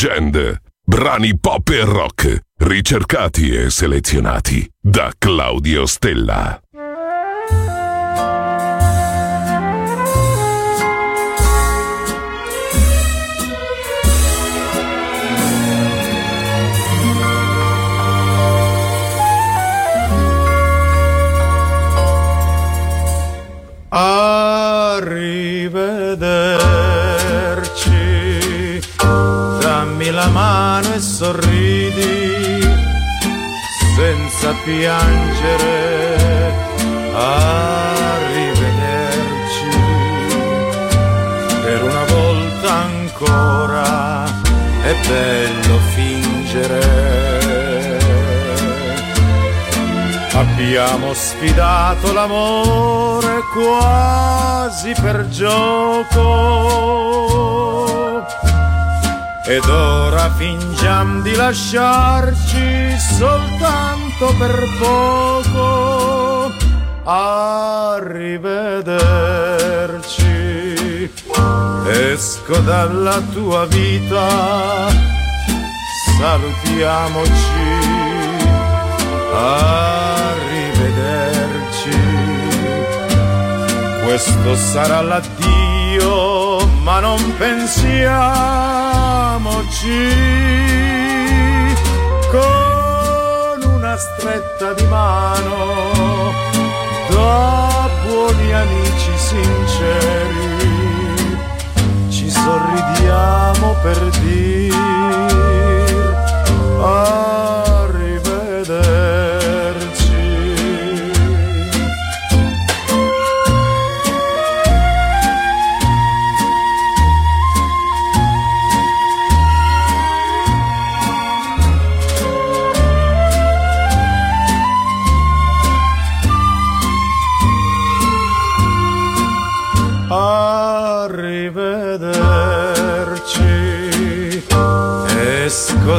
Legend. Brani pop e rock, ricercati e selezionati da Claudio Stella. Arrivederci, sorridi senza piangere. Arrivederci, per una volta ancora è bello fingere. Abbiamo sfidato l'amore quasi per gioco. Ed ora fingiamo di lasciarci soltanto per poco. Arrivederci. Esco dalla tua vita. Salutiamoci arrivederci. Questo sarà l'addio, ma non pensiamoci. Con una stretta di mano, da buoni amici sinceri, ci sorridiamo per dire.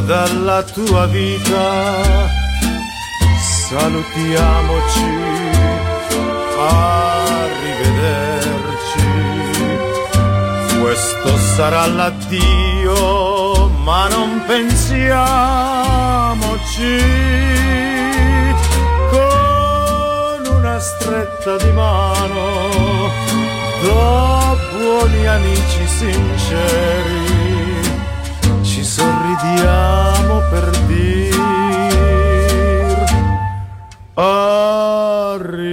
Dalla tua vita, salutiamoci, arrivederci. Questo sarà l'addio, ma non pensiamoci. Con una stretta di mano, da buoni amici sinceri stiamo per dire. Arrivederci.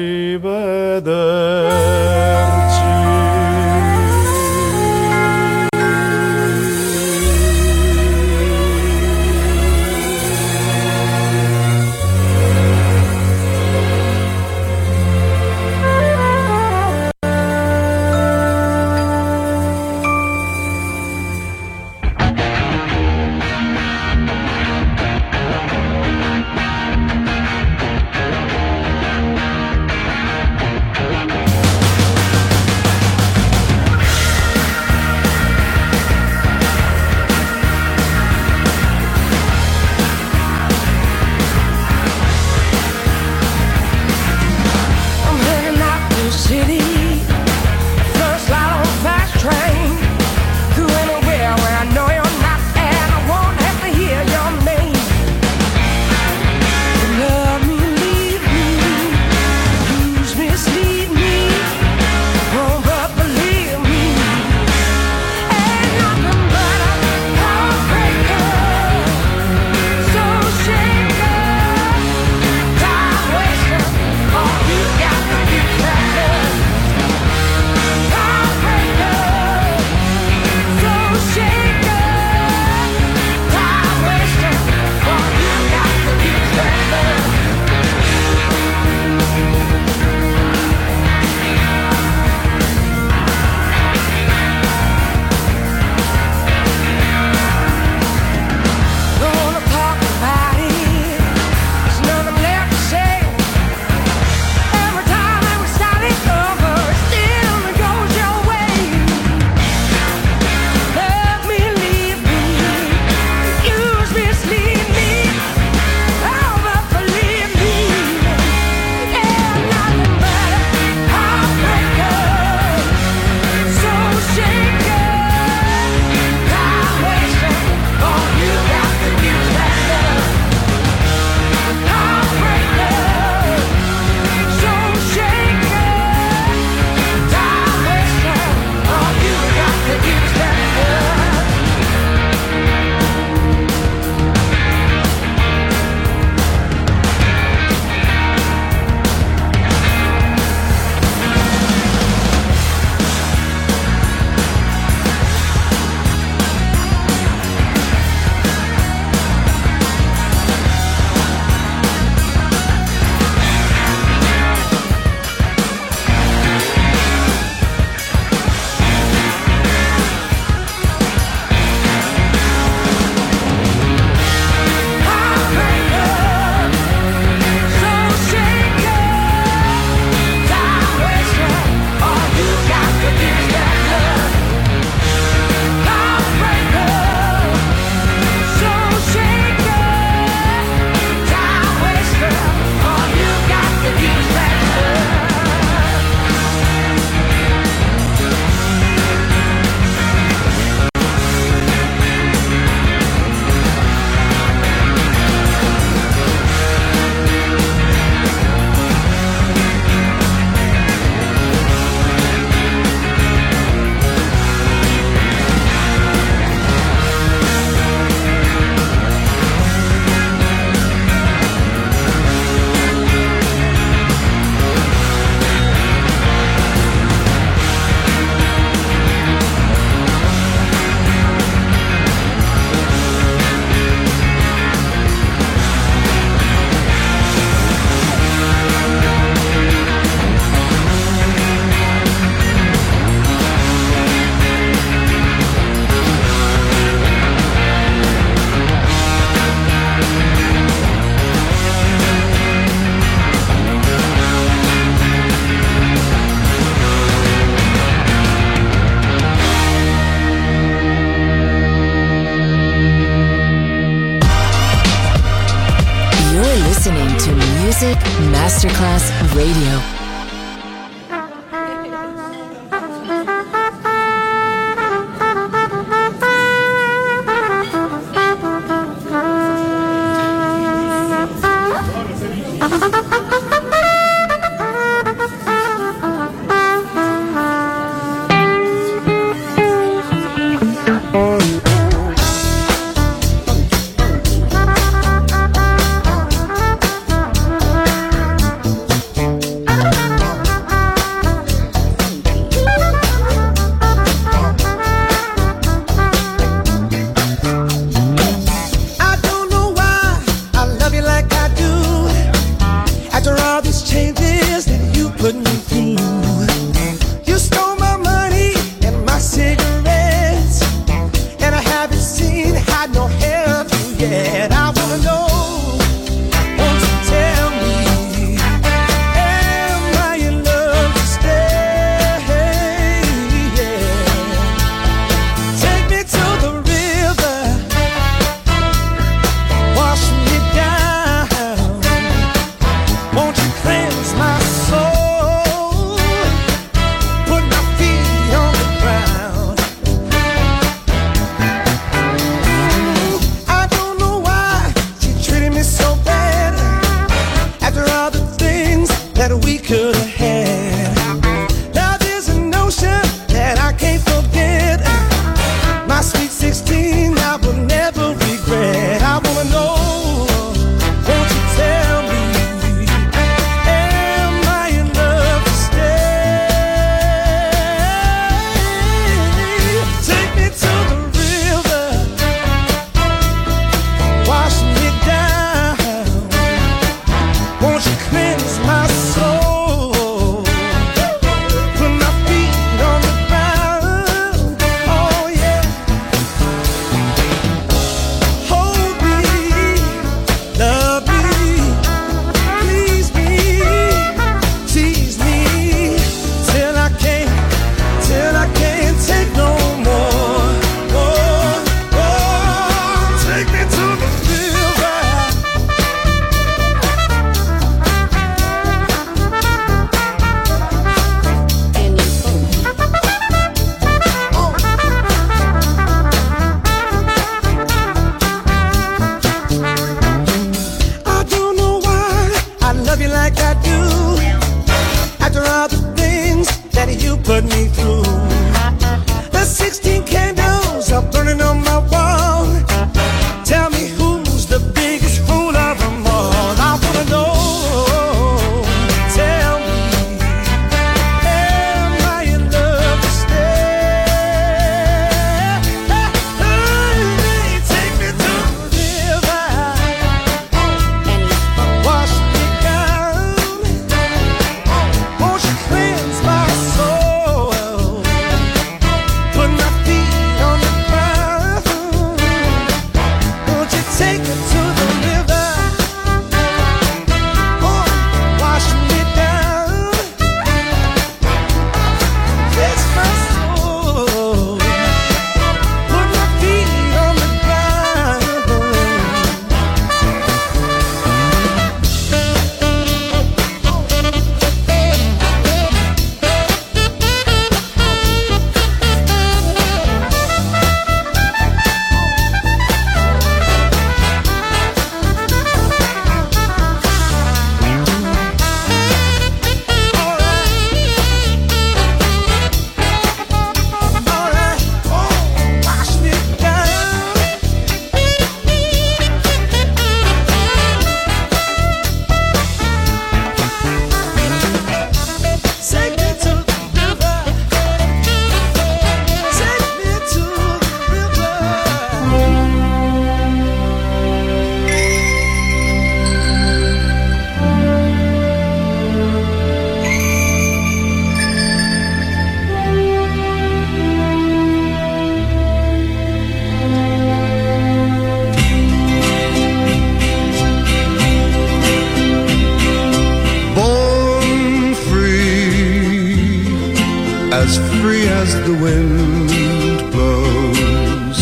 as free as the wind blows,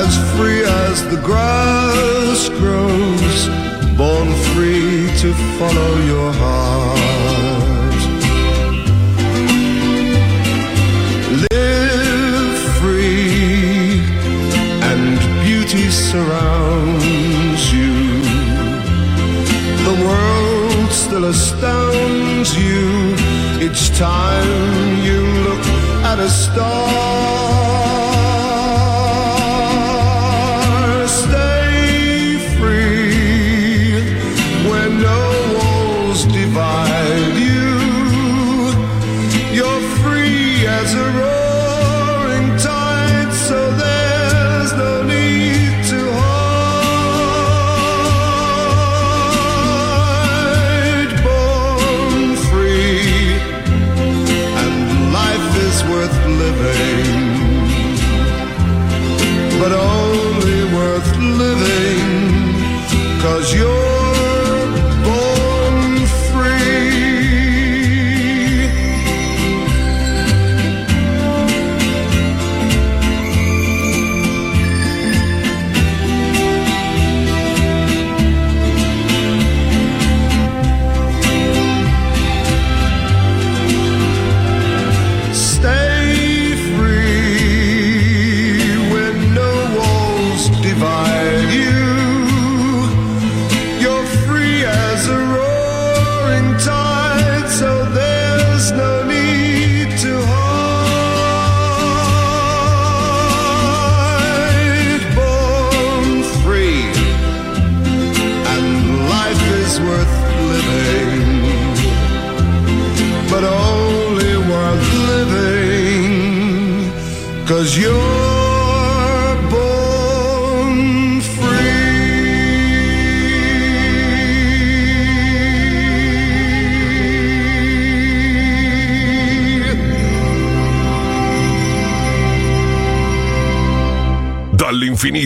as free as the grass grows, born free to follow your heart. Live free, and beauty surrounds you. The world still astounds each time you look at a star. You. yours.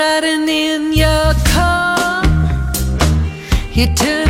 riding in your car. You turn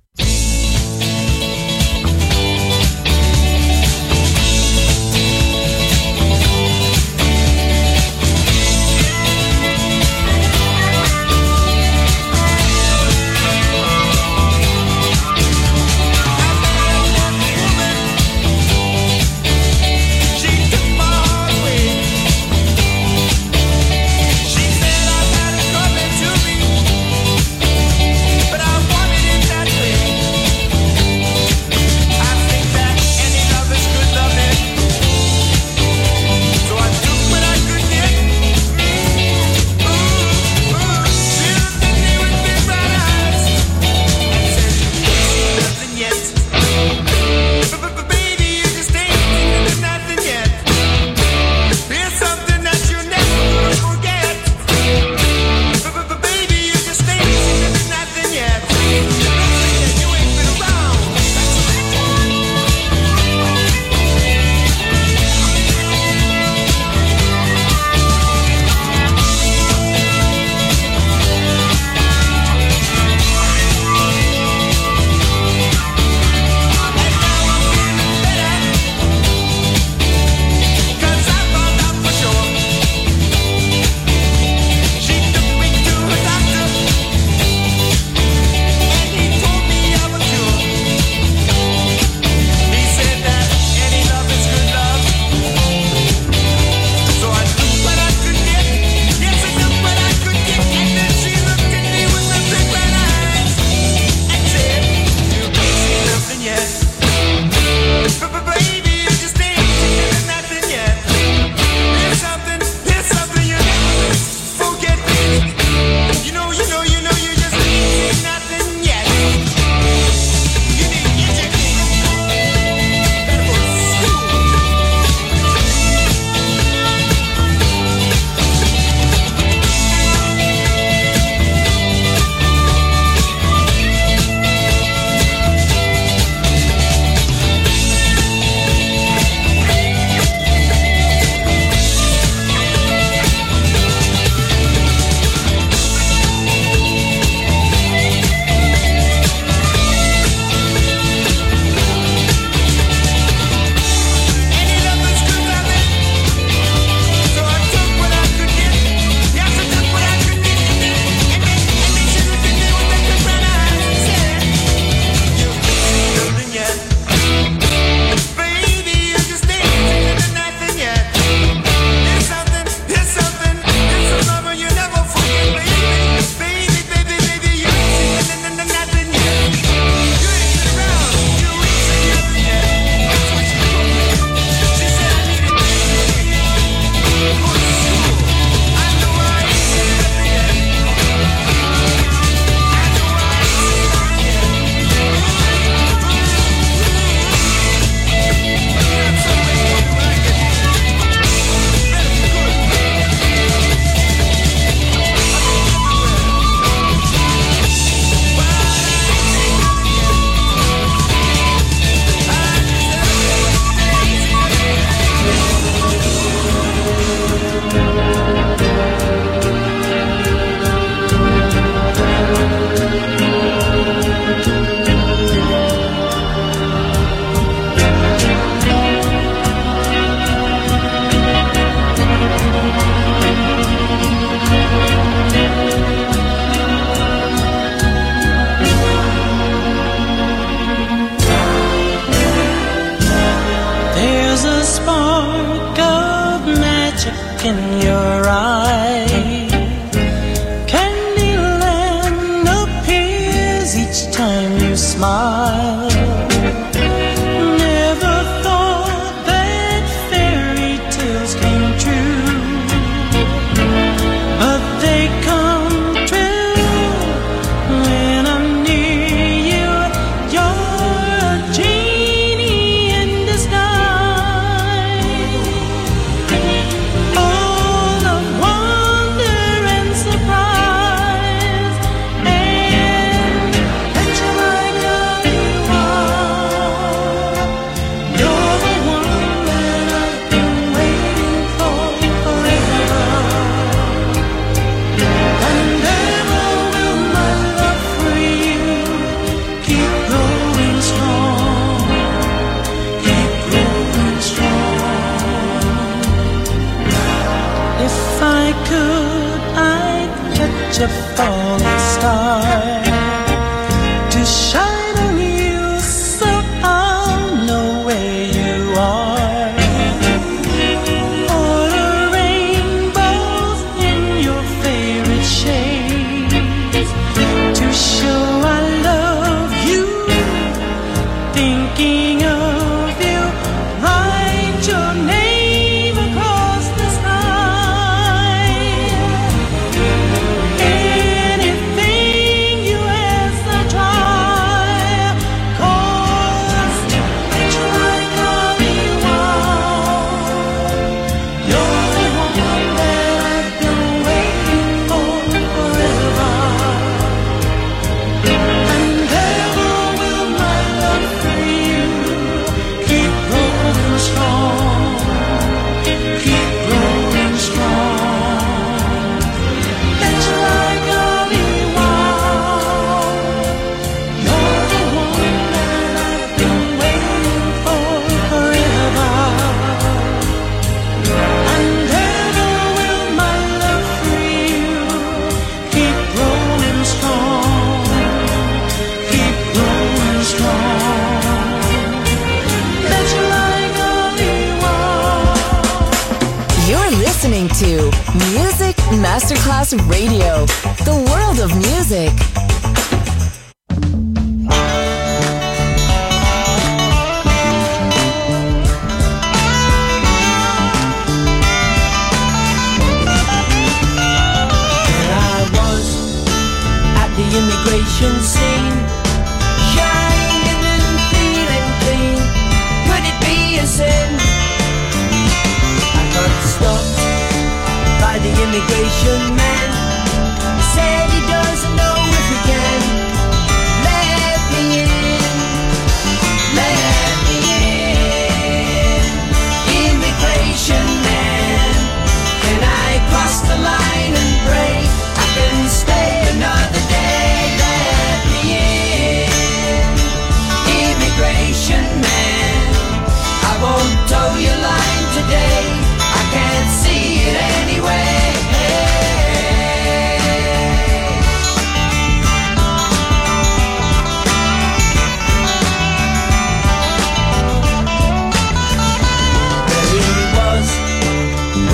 time you smile?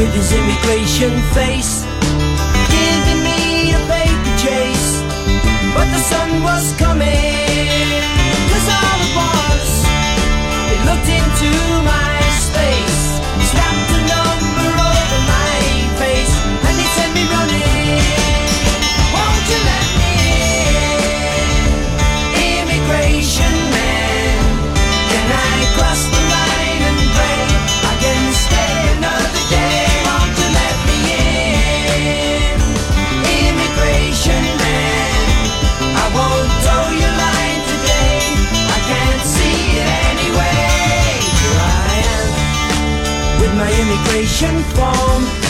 with his immigration face, giving me a paper chase. But the sun was coming, cause all at once it looked into my immigration form.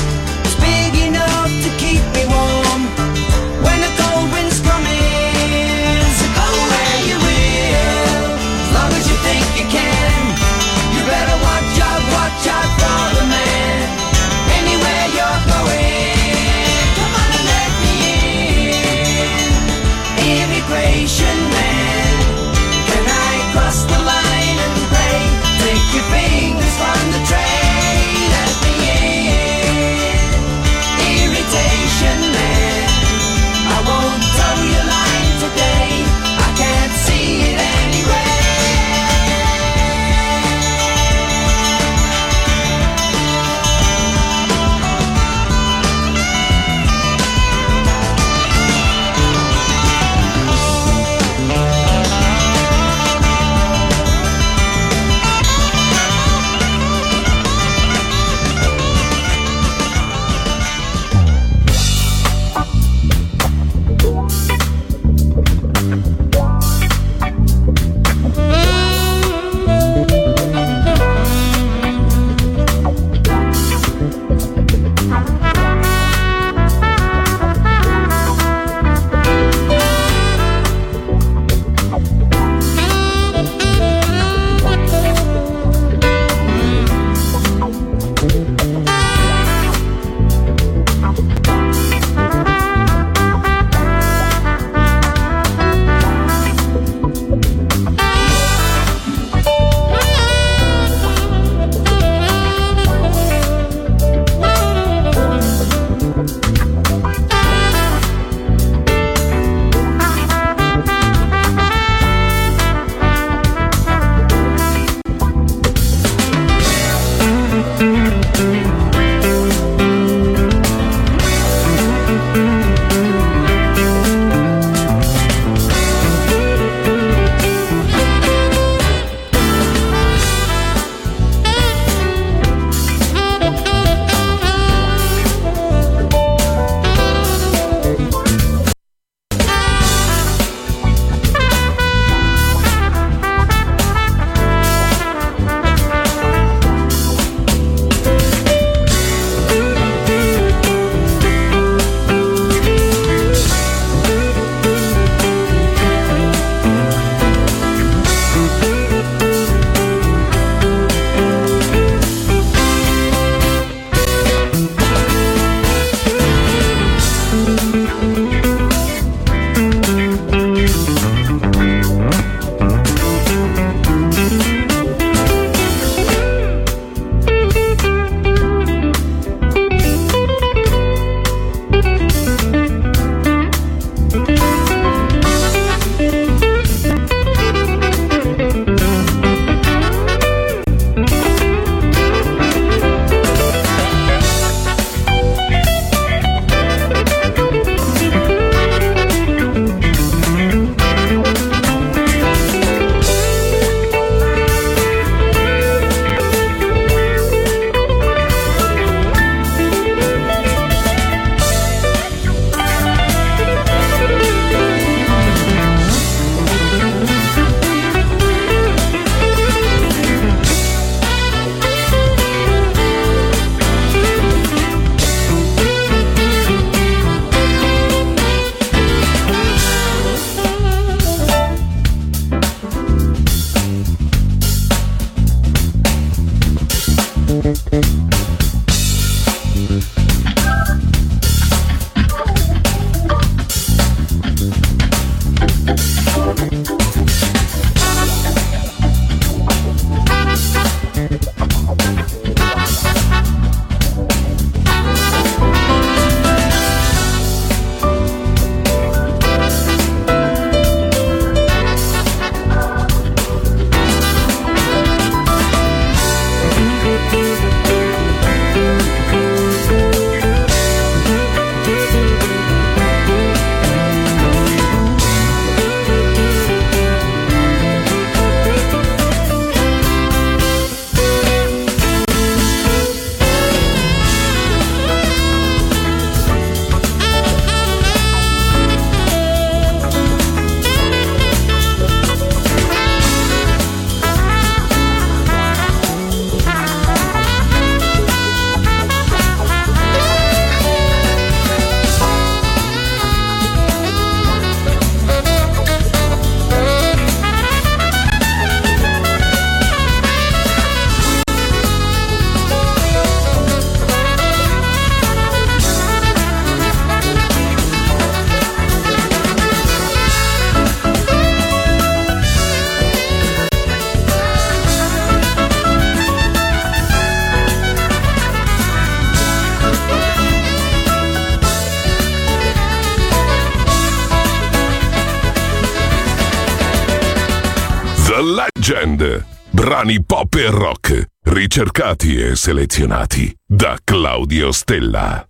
Ricercati e selezionati da Claudio Stella.